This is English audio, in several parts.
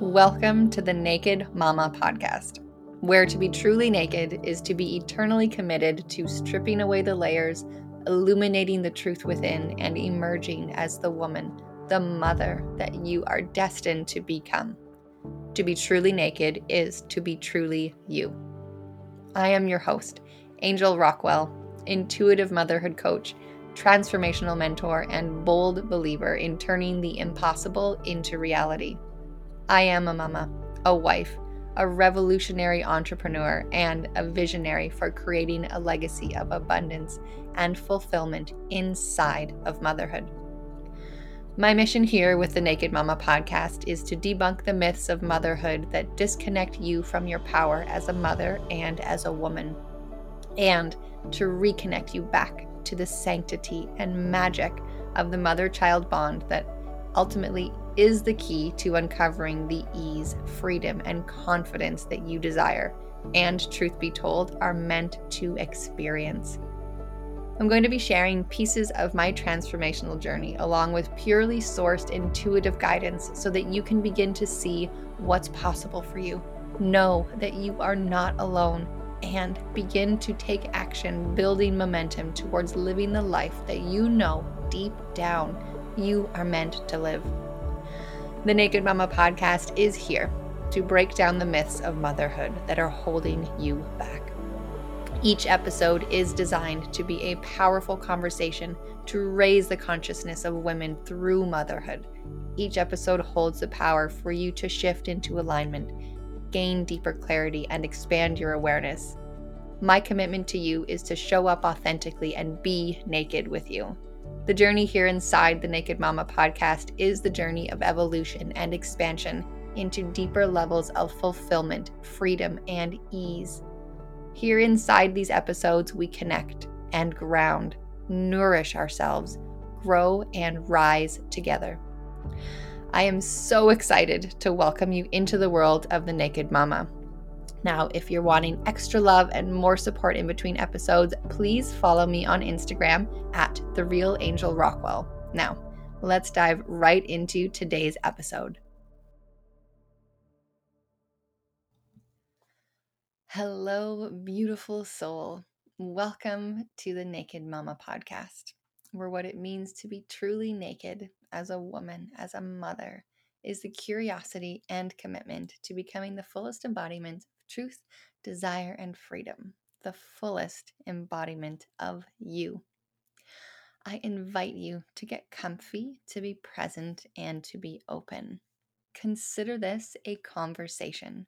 Welcome to the Naked Mama podcast, where to be truly naked is to be eternally committed to stripping away the layers, illuminating the truth within, and emerging as the woman, the mother that you are destined to become. To be truly naked is to be truly you. I am your host, Angel Rockwell, intuitive motherhood coach, transformational mentor, and bold believer in turning the impossible into reality. I am a mama, a wife, a revolutionary entrepreneur, and a visionary for creating a legacy of abundance and fulfillment inside of motherhood. My mission here with the Naked Mama podcast is to debunk the myths of motherhood that disconnect you from your power as a mother and as a woman, and to reconnect you back to the sanctity and magic of the mother child bond that ultimately is the key to uncovering the ease, freedom, and confidence that you desire, and truth be told, are meant to experience. I'm going to be sharing pieces of my transformational journey along with purely sourced intuitive guidance so that you can begin to see what's possible for you. Know that you are not alone and begin to take action, building momentum towards living the life that you know deep down you are meant to live. The Naked Mama podcast is here to break down the myths of motherhood that are holding you back. Each episode is designed to be a powerful conversation to raise the consciousness of women through motherhood. Each episode holds the power for you to shift into alignment, gain deeper clarity, and expand your awareness. My commitment to you is to show up authentically and be naked with you. The journey here inside the Naked Mama podcast is the journey of evolution and expansion into deeper levels of fulfillment, freedom, and ease. Here inside these episodes, we connect and ground, nourish ourselves, grow, and rise together. I am so excited to welcome you into the world of the Naked Mama. Now, if you're wanting extra love and more support in between episodes, please follow me on Instagram at The Real Angel Rockwell. Now, let's dive right into today's episode. Hello, beautiful soul. Welcome to the Naked Mama podcast, where what it means to be truly naked as a woman, as a mother, is the curiosity and commitment to becoming the fullest embodiment truth, desire, and freedom, the fullest embodiment of you. I invite you to get comfy, to be present, and to be open. Consider this a conversation.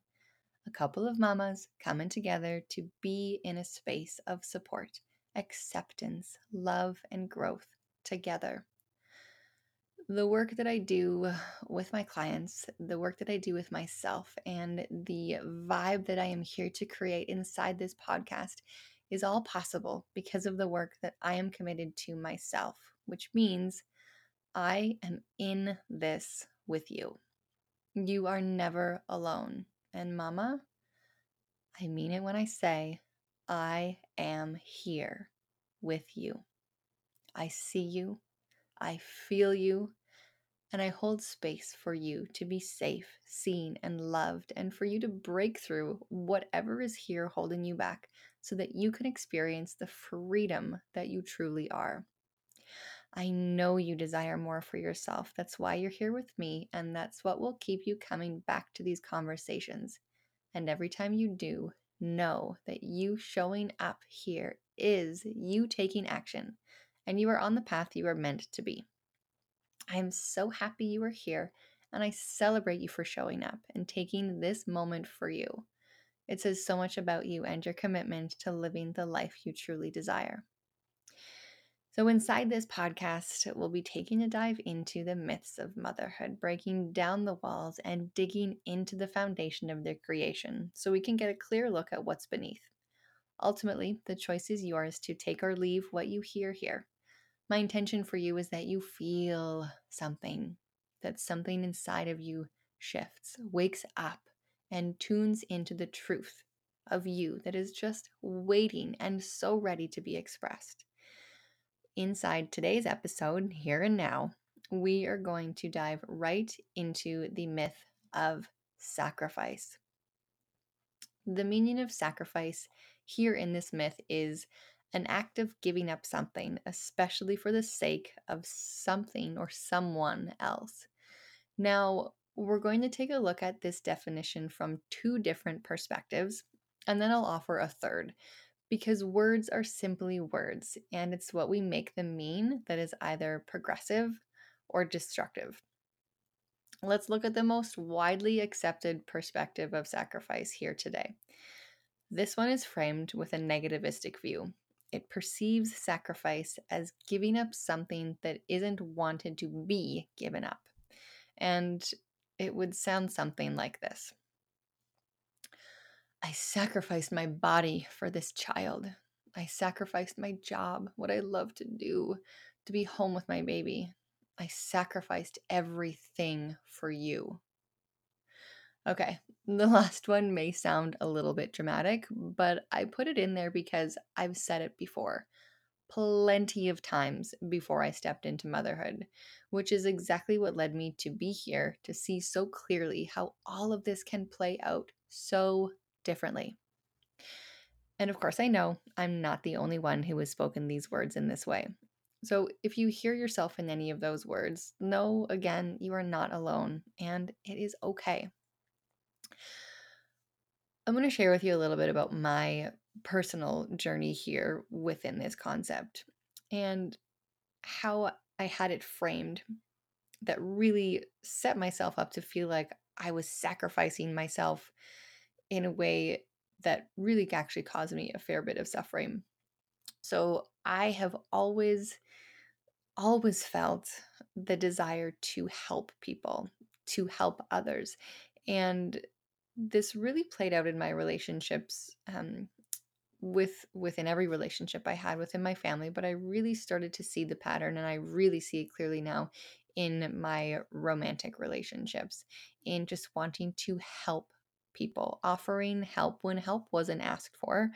A couple of mamas coming together to be in a space of support, acceptance, love, and growth together the work that I do with my clients, the work that I do with myself, and the vibe that I am here to create inside this podcast is all possible because of the work that I am committed to myself, which means I am in this with you. You are never alone. And, Mama, I mean it when I say, I am here with you. I see you. I feel you, and I hold space for you to be safe, seen, and loved, and for you to break through whatever is here holding you back so that you can experience the freedom that you truly are. I know you desire more for yourself. That's why you're here with me, and that's what will keep you coming back to these conversations. And every time you do, know that you showing up here is you taking action and you are on the path you are meant to be. I am so happy you are here, and I celebrate you for showing up and taking this moment for you. It says so much about you and your commitment to living the life you truly desire. So, inside this podcast, we'll be taking a dive into the myths of motherhood, breaking down the walls and digging into the foundation of their creation so we can get a clear look at what's beneath. Ultimately, the choice is yours to take or leave what you hear here my intention for you is that you feel something, that something inside of you shifts, wakes up, and tunes into the truth of you that is just waiting and so ready to be expressed. Inside today's episode, here and now, we are going to dive right into the myth of sacrifice. The meaning of sacrifice here in this myth is an act of giving up something, especially for the sake of something or someone else. Now, we're going to take a look at this definition from two different perspectives, and then I'll offer a third because words are simply words, and it's what we make them mean that is either progressive or destructive. Let's look at the most widely accepted perspective of sacrifice here today. This one is framed with a negativistic view. It perceives sacrifice as giving up something that isn't wanted to be given up. And it would sound something like this I sacrificed my body for this child. I sacrificed my job, what I love to do, to be home with my baby. I sacrificed everything for you. Okay, the last one may sound a little bit dramatic, but I put it in there because I've said it before plenty of times before I stepped into motherhood, which is exactly what led me to be here to see so clearly how all of this can play out so differently. And of course, I know I'm not the only one who has spoken these words in this way. So if you hear yourself in any of those words, know again, you are not alone and it is okay. I'm going to share with you a little bit about my personal journey here within this concept and how I had it framed that really set myself up to feel like I was sacrificing myself in a way that really actually caused me a fair bit of suffering. So I have always, always felt the desire to help people, to help others. And this really played out in my relationships um, with within every relationship I had within my family, but I really started to see the pattern and I really see it clearly now in my romantic relationships in just wanting to help people, offering help when help wasn't asked for.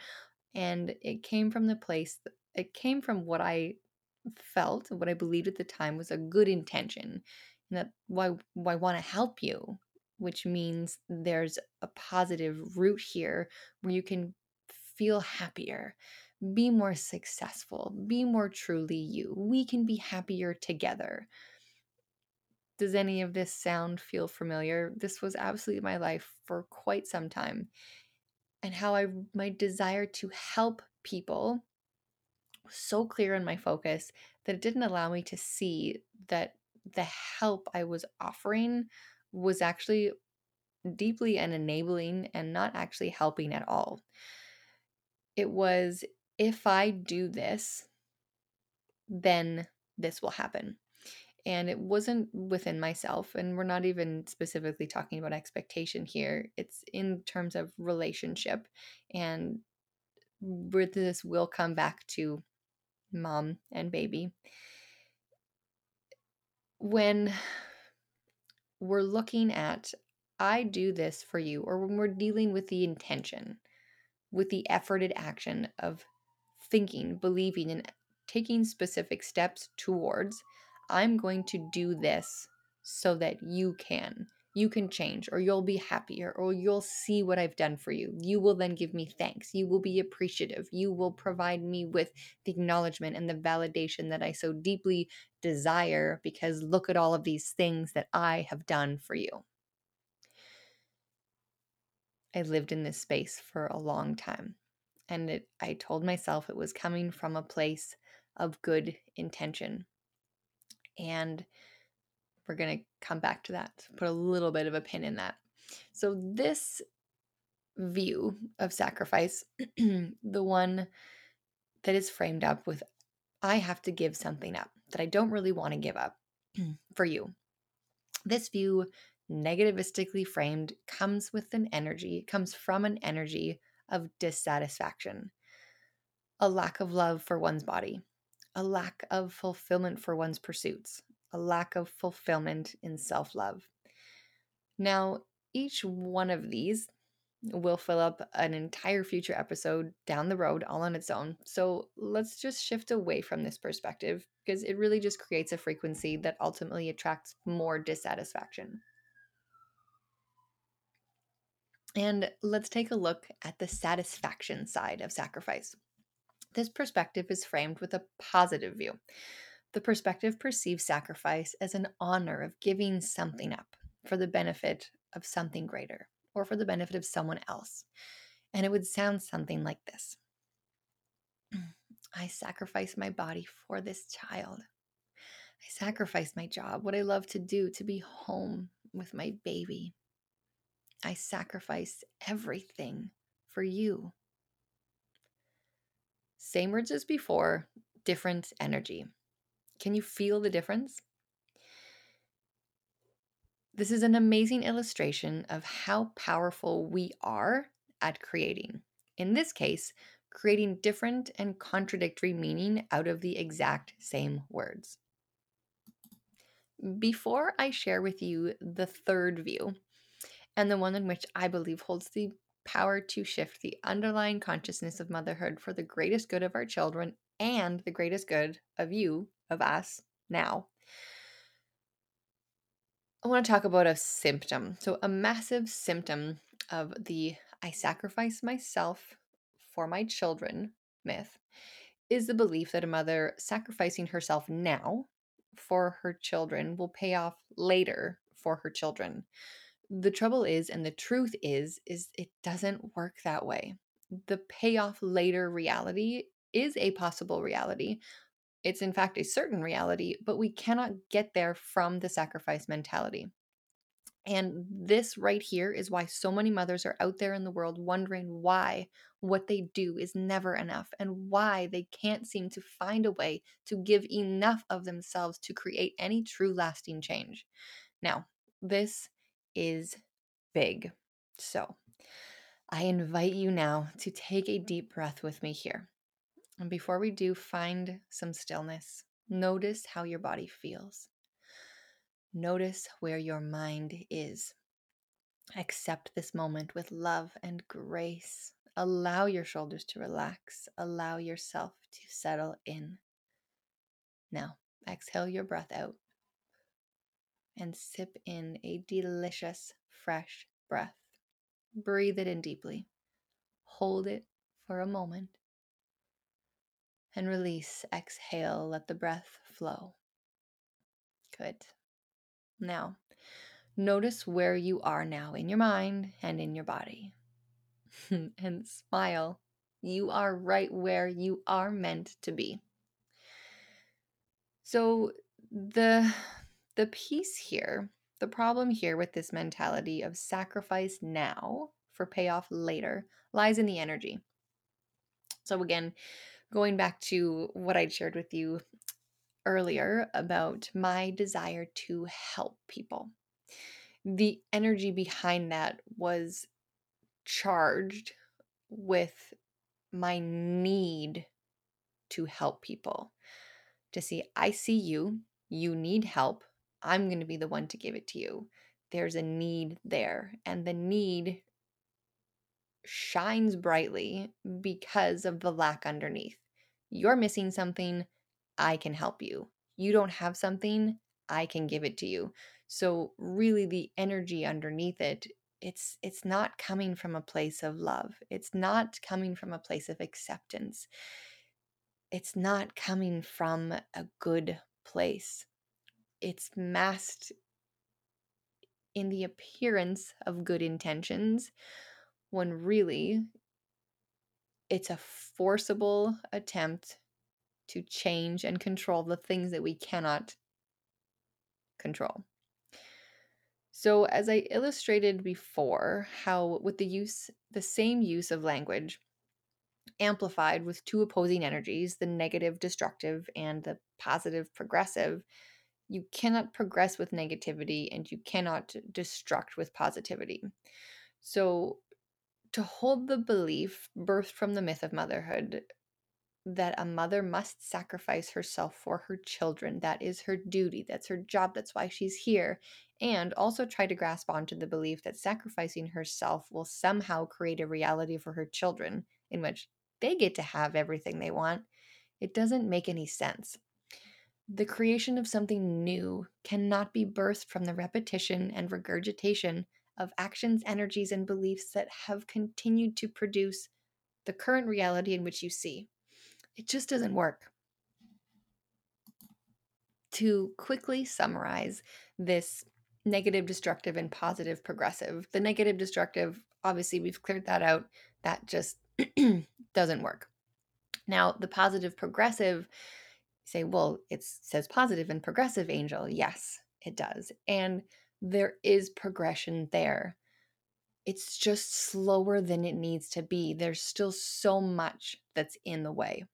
And it came from the place, it came from what I felt, what I believed at the time was a good intention. And that why why want to help you, which means there's a positive root here where you can feel happier, be more successful, be more truly you. We can be happier together. Does any of this sound feel familiar? This was absolutely my life for quite some time. And how I my desire to help people was so clear in my focus that it didn't allow me to see that the help I was offering was actually deeply and enabling and not actually helping at all. It was if I do this, then this will happen. And it wasn't within myself. And we're not even specifically talking about expectation here. It's in terms of relationship. And where this will come back to mom and baby. When we're looking at, I do this for you, or when we're dealing with the intention, with the efforted action of thinking, believing, and taking specific steps towards, I'm going to do this so that you can. You can change, or you'll be happier, or you'll see what I've done for you. You will then give me thanks. You will be appreciative. You will provide me with the acknowledgement and the validation that I so deeply desire because look at all of these things that I have done for you. I lived in this space for a long time. And it, I told myself it was coming from a place of good intention. And we're going to come back to that, mm. put a little bit of a pin in that. So, this view of sacrifice, the one that is framed up with, I have to give something up that I don't really want to give up mm. for you. This view negativistically framed comes with an energy, comes from an energy of dissatisfaction, a lack of love for one's body, a lack of fulfillment for one's pursuits, a lack of fulfillment in self love. Now, each one of these will fill up an entire future episode down the road all on its own. So let's just shift away from this perspective because it really just creates a frequency that ultimately attracts more dissatisfaction. And let's take a look at the satisfaction side of sacrifice. This perspective is framed with a positive view. The perspective perceives sacrifice as an honor of giving something up for the benefit of something greater or for the benefit of someone else. And it would sound something like this I sacrifice my body for this child. I sacrifice my job, what I love to do, to be home with my baby. I sacrifice everything for you. Same words as before, different energy. Can you feel the difference? This is an amazing illustration of how powerful we are at creating. In this case, creating different and contradictory meaning out of the exact same words. Before I share with you the third view, and the one in which I believe holds the power to shift the underlying consciousness of motherhood for the greatest good of our children and the greatest good of you, of us, now. I want to talk about a symptom. So, a massive symptom of the I sacrifice myself for my children myth is the belief that a mother sacrificing herself now for her children will pay off later for her children. The trouble is and the truth is is it doesn't work that way. The payoff later reality is a possible reality. It's in fact a certain reality, but we cannot get there from the sacrifice mentality. And this right here is why so many mothers are out there in the world wondering why what they do is never enough and why they can't seem to find a way to give enough of themselves to create any true lasting change. Now, this is big. So, I invite you now to take a deep breath with me here. And before we do, find some stillness. Notice how your body feels. Notice where your mind is. Accept this moment with love and grace. Allow your shoulders to relax. Allow yourself to settle in. Now, exhale your breath out and sip in a delicious, fresh breath. Breathe it in deeply. Hold it for a moment. And release. Exhale. Let the breath flow. Good. Now, notice where you are now in your mind and in your body. and smile. You are right where you are meant to be. So, the the piece here, the problem here with this mentality of sacrifice now for payoff later lies in the energy. So, again, going back to what I'd shared with you earlier about my desire to help people. The energy behind that was charged with my need to help people. To see, I see you, you need help, I'm going to be the one to give it to you. There's a need there, and the need shines brightly because of the lack underneath. You're missing something, I can help you. You don't have something, I can give it to you. So really the energy underneath it it's it's not coming from a place of love. It's not coming from a place of acceptance. It's not coming from a good place. It's masked in the appearance of good intentions when really it's a forcible attempt to change and control the things that we cannot control. So, as I illustrated before, how with the use, the same use of language, amplified with two opposing energies, the negative, destructive, and the positive, progressive, you cannot progress with negativity and you cannot destruct with positivity. So, to hold the belief birthed from the myth of motherhood that a mother must sacrifice herself for her children. That is her duty. That's her job. That's why she's here. And also try to grasp onto the belief that sacrificing herself will somehow create a reality for her children in which they get to have everything they want. It doesn't make any sense. The creation of something new cannot be birthed from the repetition and regurgitation of actions, energies, and beliefs that have continued to produce the current reality in which you see. It just doesn't work. To quickly summarize this negative, destructive, and positive, progressive, the negative, destructive, obviously, we've cleared that out. That just doesn't work. Now, the positive, progressive, say, well, it says positive and progressive angel. Yes, it does. And there is progression there. It's just slower than it needs to be. There's still so much that's in the way.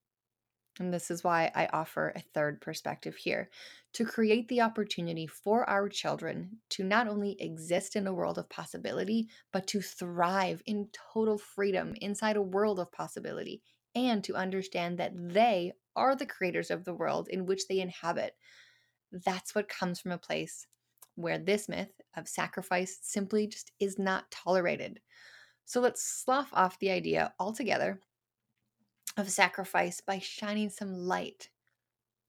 And this is why I offer a third perspective here to create the opportunity for our children to not only exist in a world of possibility, but to thrive in total freedom inside a world of possibility, and to understand that they are the creators of the world in which they inhabit. That's what comes from a place where this myth of sacrifice simply just is not tolerated. So let's slough off the idea altogether of sacrifice by shining some light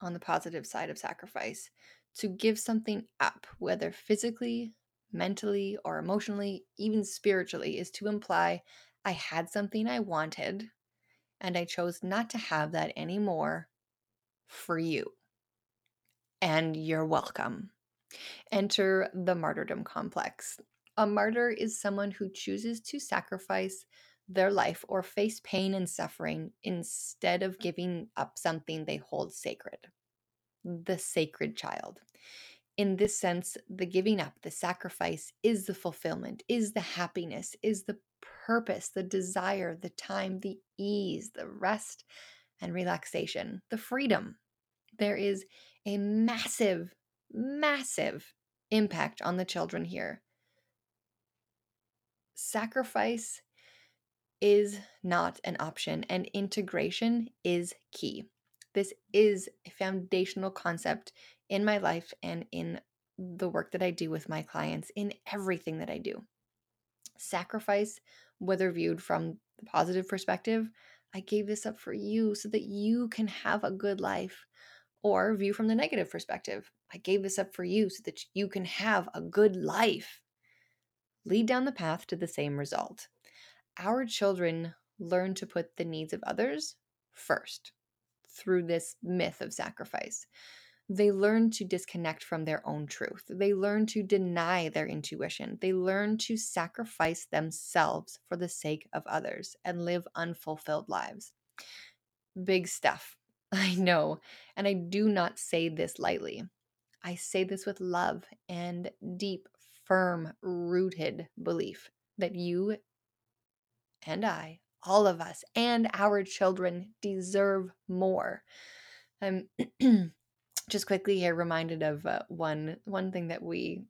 on the positive side of sacrifice to give something up, whether physically, mentally, or emotionally, even spiritually, is to imply I had something I wanted and I chose not to have that anymore for you. And you're welcome. Enter the martyrdom complex. A martyr is someone who chooses to sacrifice their life or face pain and suffering instead of giving up something they hold sacred the sacred child. In this sense, the giving up, the sacrifice is the fulfillment, is the happiness, is the purpose, the desire, the time, the ease, the rest and relaxation, the freedom. There is a massive, massive impact on the children here. Sacrifice is not an option, and integration is key. This is a foundational concept in my life and in the work that I do with my clients, in everything that I do. Sacrifice, whether viewed from the positive perspective, I gave this up for you so that you can have a good life, or view from the negative perspective, I gave this up for you so that you can have a good life. Lead down the path to the same result our children learn to put the needs of others first through this myth of sacrifice. They learn to disconnect from their own truth. They learn to deny their intuition. They learn to sacrifice themselves for the sake of others and live unfulfilled lives. Big stuff, I know, and I do not say this lightly. I say this with love and deep, firm, rooted belief that you and I, all of us, and our children deserve more. I'm just quickly here reminded of uh, one one thing that we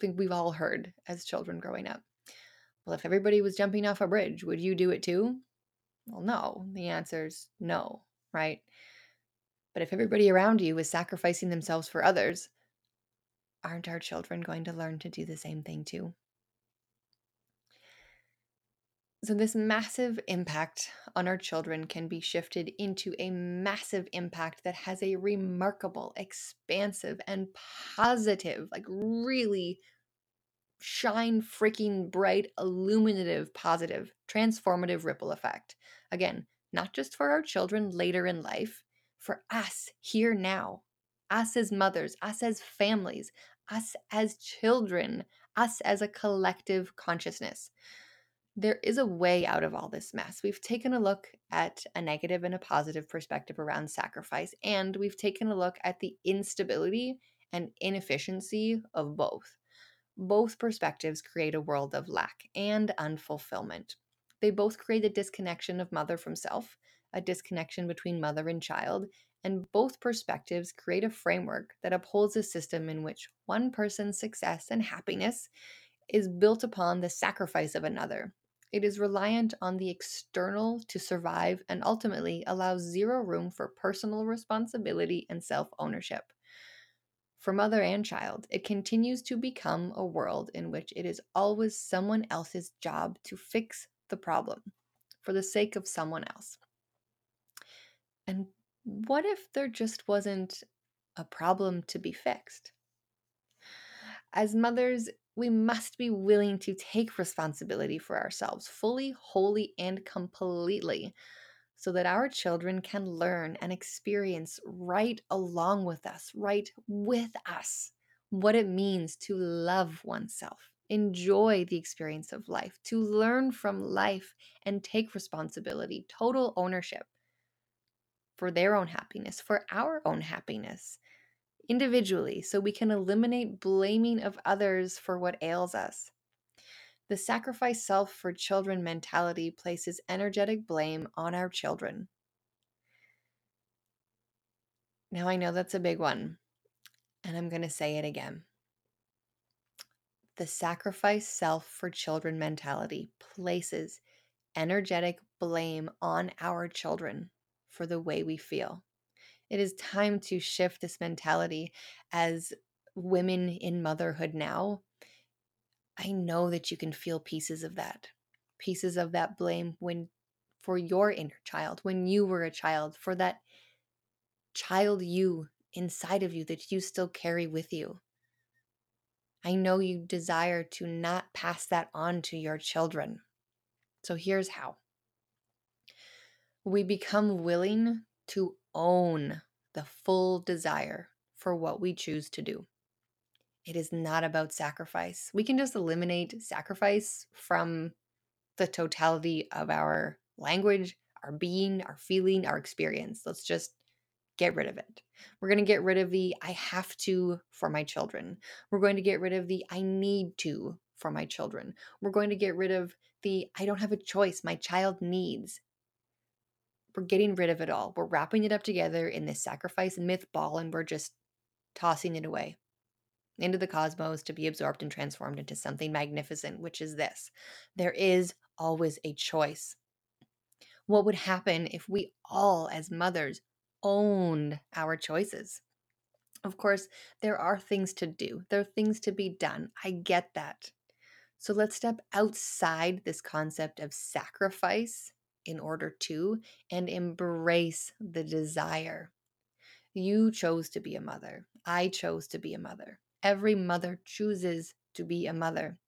think we've all heard as children growing up. Well, if everybody was jumping off a bridge, would you do it too? Well, no. The answer is no, right? But if everybody around you is sacrificing themselves for others, aren't our children going to learn to do the same thing too? So, this massive impact on our children can be shifted into a massive impact that has a remarkable, expansive, and positive, like really shine freaking bright, illuminative, positive, transformative ripple effect. Again, not just for our children later in life, for us here now, us as mothers, us as families, us as children, us as a collective consciousness there is a way out of all this mess. We've taken a look at a negative and a positive perspective around sacrifice, and we've taken a look at the instability and inefficiency of both. Both perspectives create a world of lack and unfulfillment. They both create a disconnection of mother from self, a disconnection between mother and child, and both perspectives create a framework that upholds a system in which one person's success and happiness is built upon the sacrifice of another, it is reliant on the external to survive and ultimately allows zero room for personal responsibility and self ownership. For mother and child, it continues to become a world in which it is always someone else's job to fix the problem for the sake of someone else. And what if there just wasn't a problem to be fixed? As mothers, we must be willing to take responsibility for ourselves fully, wholly, and completely so that our children can learn and experience right along with us, right with us, what it means to love oneself, enjoy the experience of life, to learn from life and take responsibility, total ownership for their own happiness, for our own happiness individually so we can eliminate blaming of others for what ails us. The sacrifice self for children mentality places energetic blame on our children. Now, I know that's a big one, and I'm going to say it again. The sacrifice self for children mentality places energetic blame on our children for the way we feel. It is time to shift this mentality as women in motherhood now. I know that you can feel pieces of that, pieces of that blame when for your inner child, when you were a child, for that child you inside of you that you still carry with you. I know you desire to not pass that on to your children. So here's how we become willing to own the full desire for what we choose to do. It is not about sacrifice. We can just eliminate sacrifice from the totality of our language, our being, our feeling, our experience. Let's just get rid of it. We're going to get rid of the I have to for my children. We're going to get rid of the I need to for my children. We're going to get rid of the I don't have a choice, my child needs. We're getting rid of it all. We're wrapping it up together in this sacrifice myth ball and we're just tossing it away into the cosmos to be absorbed and transformed into something magnificent, which is this there is always a choice. What would happen if we all, as mothers, owned our choices? Of course, there are things to do, there are things to be done. I get that. So let's step outside this concept of sacrifice in order to and embrace the desire. You chose to be a mother. I chose to be a mother. Every mother chooses to be a mother.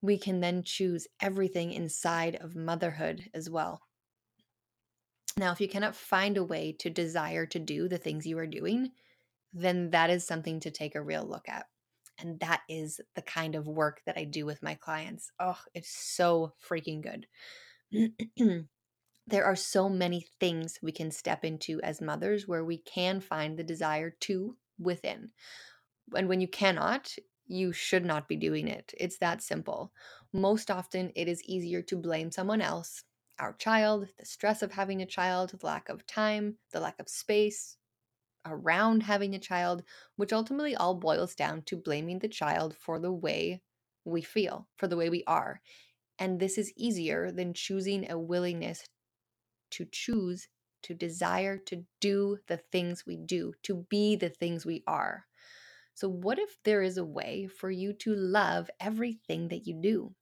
We can then choose everything inside of motherhood as well. Now, if you cannot find a way to desire to do the things you are doing, then that is something to take a real look at. And that is the kind of work that I do with my clients. Oh, it's so freaking good. there are so many things we can step into as mothers where we can find the desire to within. And when you cannot, you should not be doing it. It's that simple. Most often, it is easier to blame someone else, our child, the stress of having a child, the lack of time, the lack of space around having a child, which ultimately all boils down to blaming the child for the way we feel, for the way we are. And this is easier than choosing a willingness to choose, to desire to do the things we do, to be the things we are. So, what if there is a way for you to love everything that you do?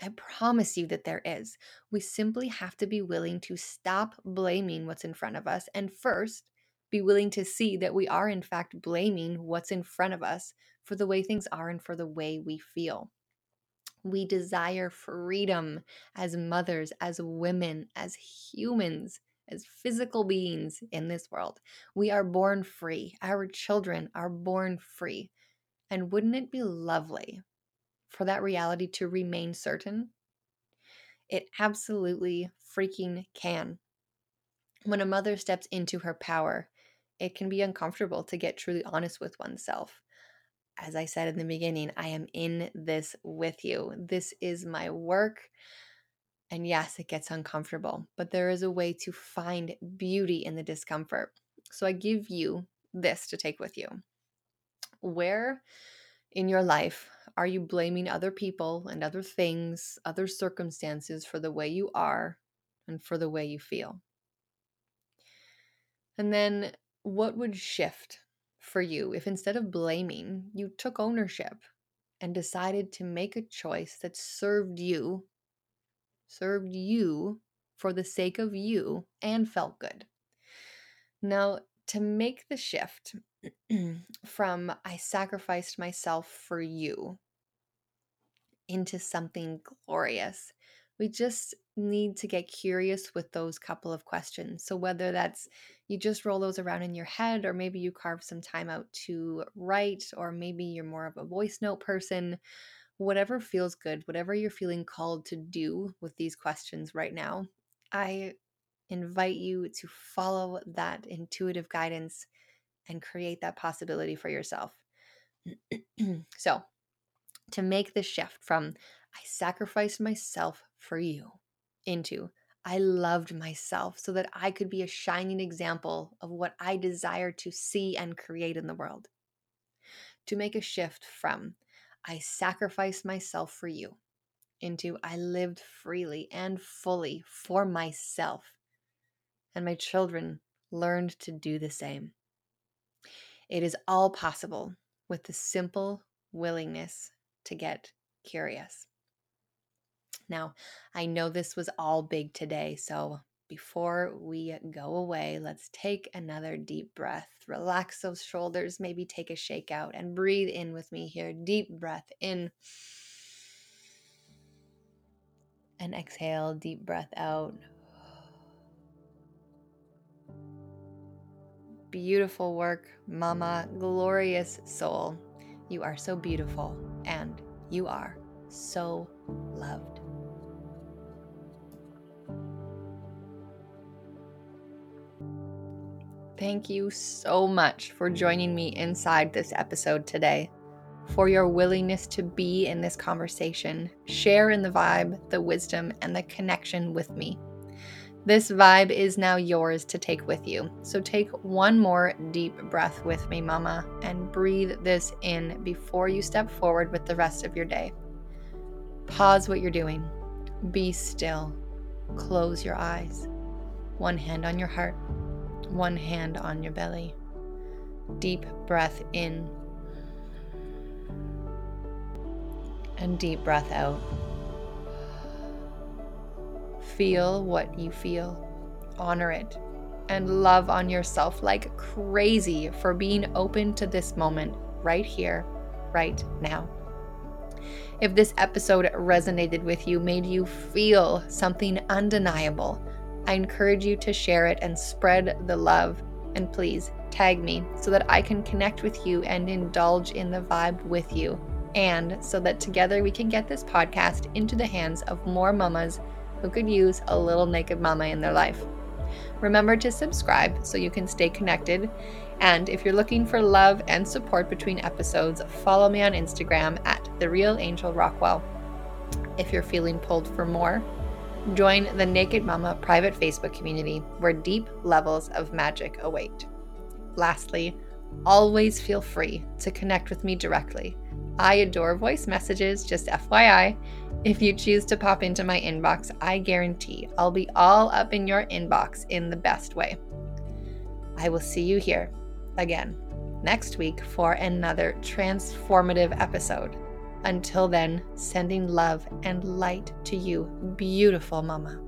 I promise you that there is. We simply have to be willing to stop blaming what's in front of us and first be willing to see that we are, in fact, blaming what's in front of us for the way things are and for the way we feel. We desire freedom as mothers, as women, as humans, as physical beings in this world. We are born free. Our children are born free. And wouldn't it be lovely for that reality to remain certain? It absolutely freaking can. When a mother steps into her power, it can be uncomfortable to get truly honest with oneself as I said in the beginning, I am in this with you. This is my work. And yes, it gets uncomfortable, but there is a way to find beauty in the discomfort. So I give you this to take with you. Where in your life are you blaming other people and other things, other circumstances for the way you are and for the way you feel? And then what would shift for you if instead of blaming, you took ownership and decided to make a choice that served you, served you for the sake of you and felt good. Now, to make the shift from I sacrificed myself for you into something glorious. We just need to get curious with those couple of questions. So, whether that's you just roll those around in your head, or maybe you carve some time out to write, or maybe you're more of a voice note person, whatever feels good, whatever you're feeling called to do with these questions right now, I invite you to follow that intuitive guidance and create that possibility for yourself. so, to make the shift from I sacrificed myself for you into I loved myself so that I could be a shining example of what I desire to see and create in the world. To make a shift from I sacrificed myself for you into I lived freely and fully for myself. And my children learned to do the same. It is all possible with the simple willingness to get curious. Now, I know this was all big today, so before we go away, let's take another deep breath. Relax those shoulders, maybe take a shake out, and breathe in with me here. Deep breath in. And exhale, deep breath out. Beautiful work, Mama, glorious soul. You are so beautiful and you are so loved. Thank you so much for joining me inside this episode today, for your willingness to be in this conversation, share in the vibe, the wisdom, and the connection with me. This vibe is now yours to take with you. So take one more deep breath with me, Mama, and breathe this in before you step forward with the rest of your day. Pause what you're doing. Be still. Close your eyes. One hand on your heart, one hand on your belly. Deep breath in and deep breath out. Feel what you feel, honor it, and love on yourself like crazy for being open to this moment right here, right now. If this episode resonated with you, made you feel something undeniable, I encourage you to share it and spread the love. And please tag me so that I can connect with you and indulge in the vibe with you. And so that together we can get this podcast into the hands of more mamas who could use a little naked mama in their life. Remember to subscribe so you can stay connected. And if you're looking for love and support between episodes, follow me on Instagram at The Real Angel Rockwell. If you're feeling pulled for more, join the Naked Mama private Facebook community where deep levels of magic await. Lastly, always feel free to connect with me directly. I adore voice messages, just FYI. If you choose to pop into my inbox, I guarantee I'll be all up in your inbox in the best way. I will see you here again next week for another transformative episode. Until then, sending love and light to you, beautiful mama.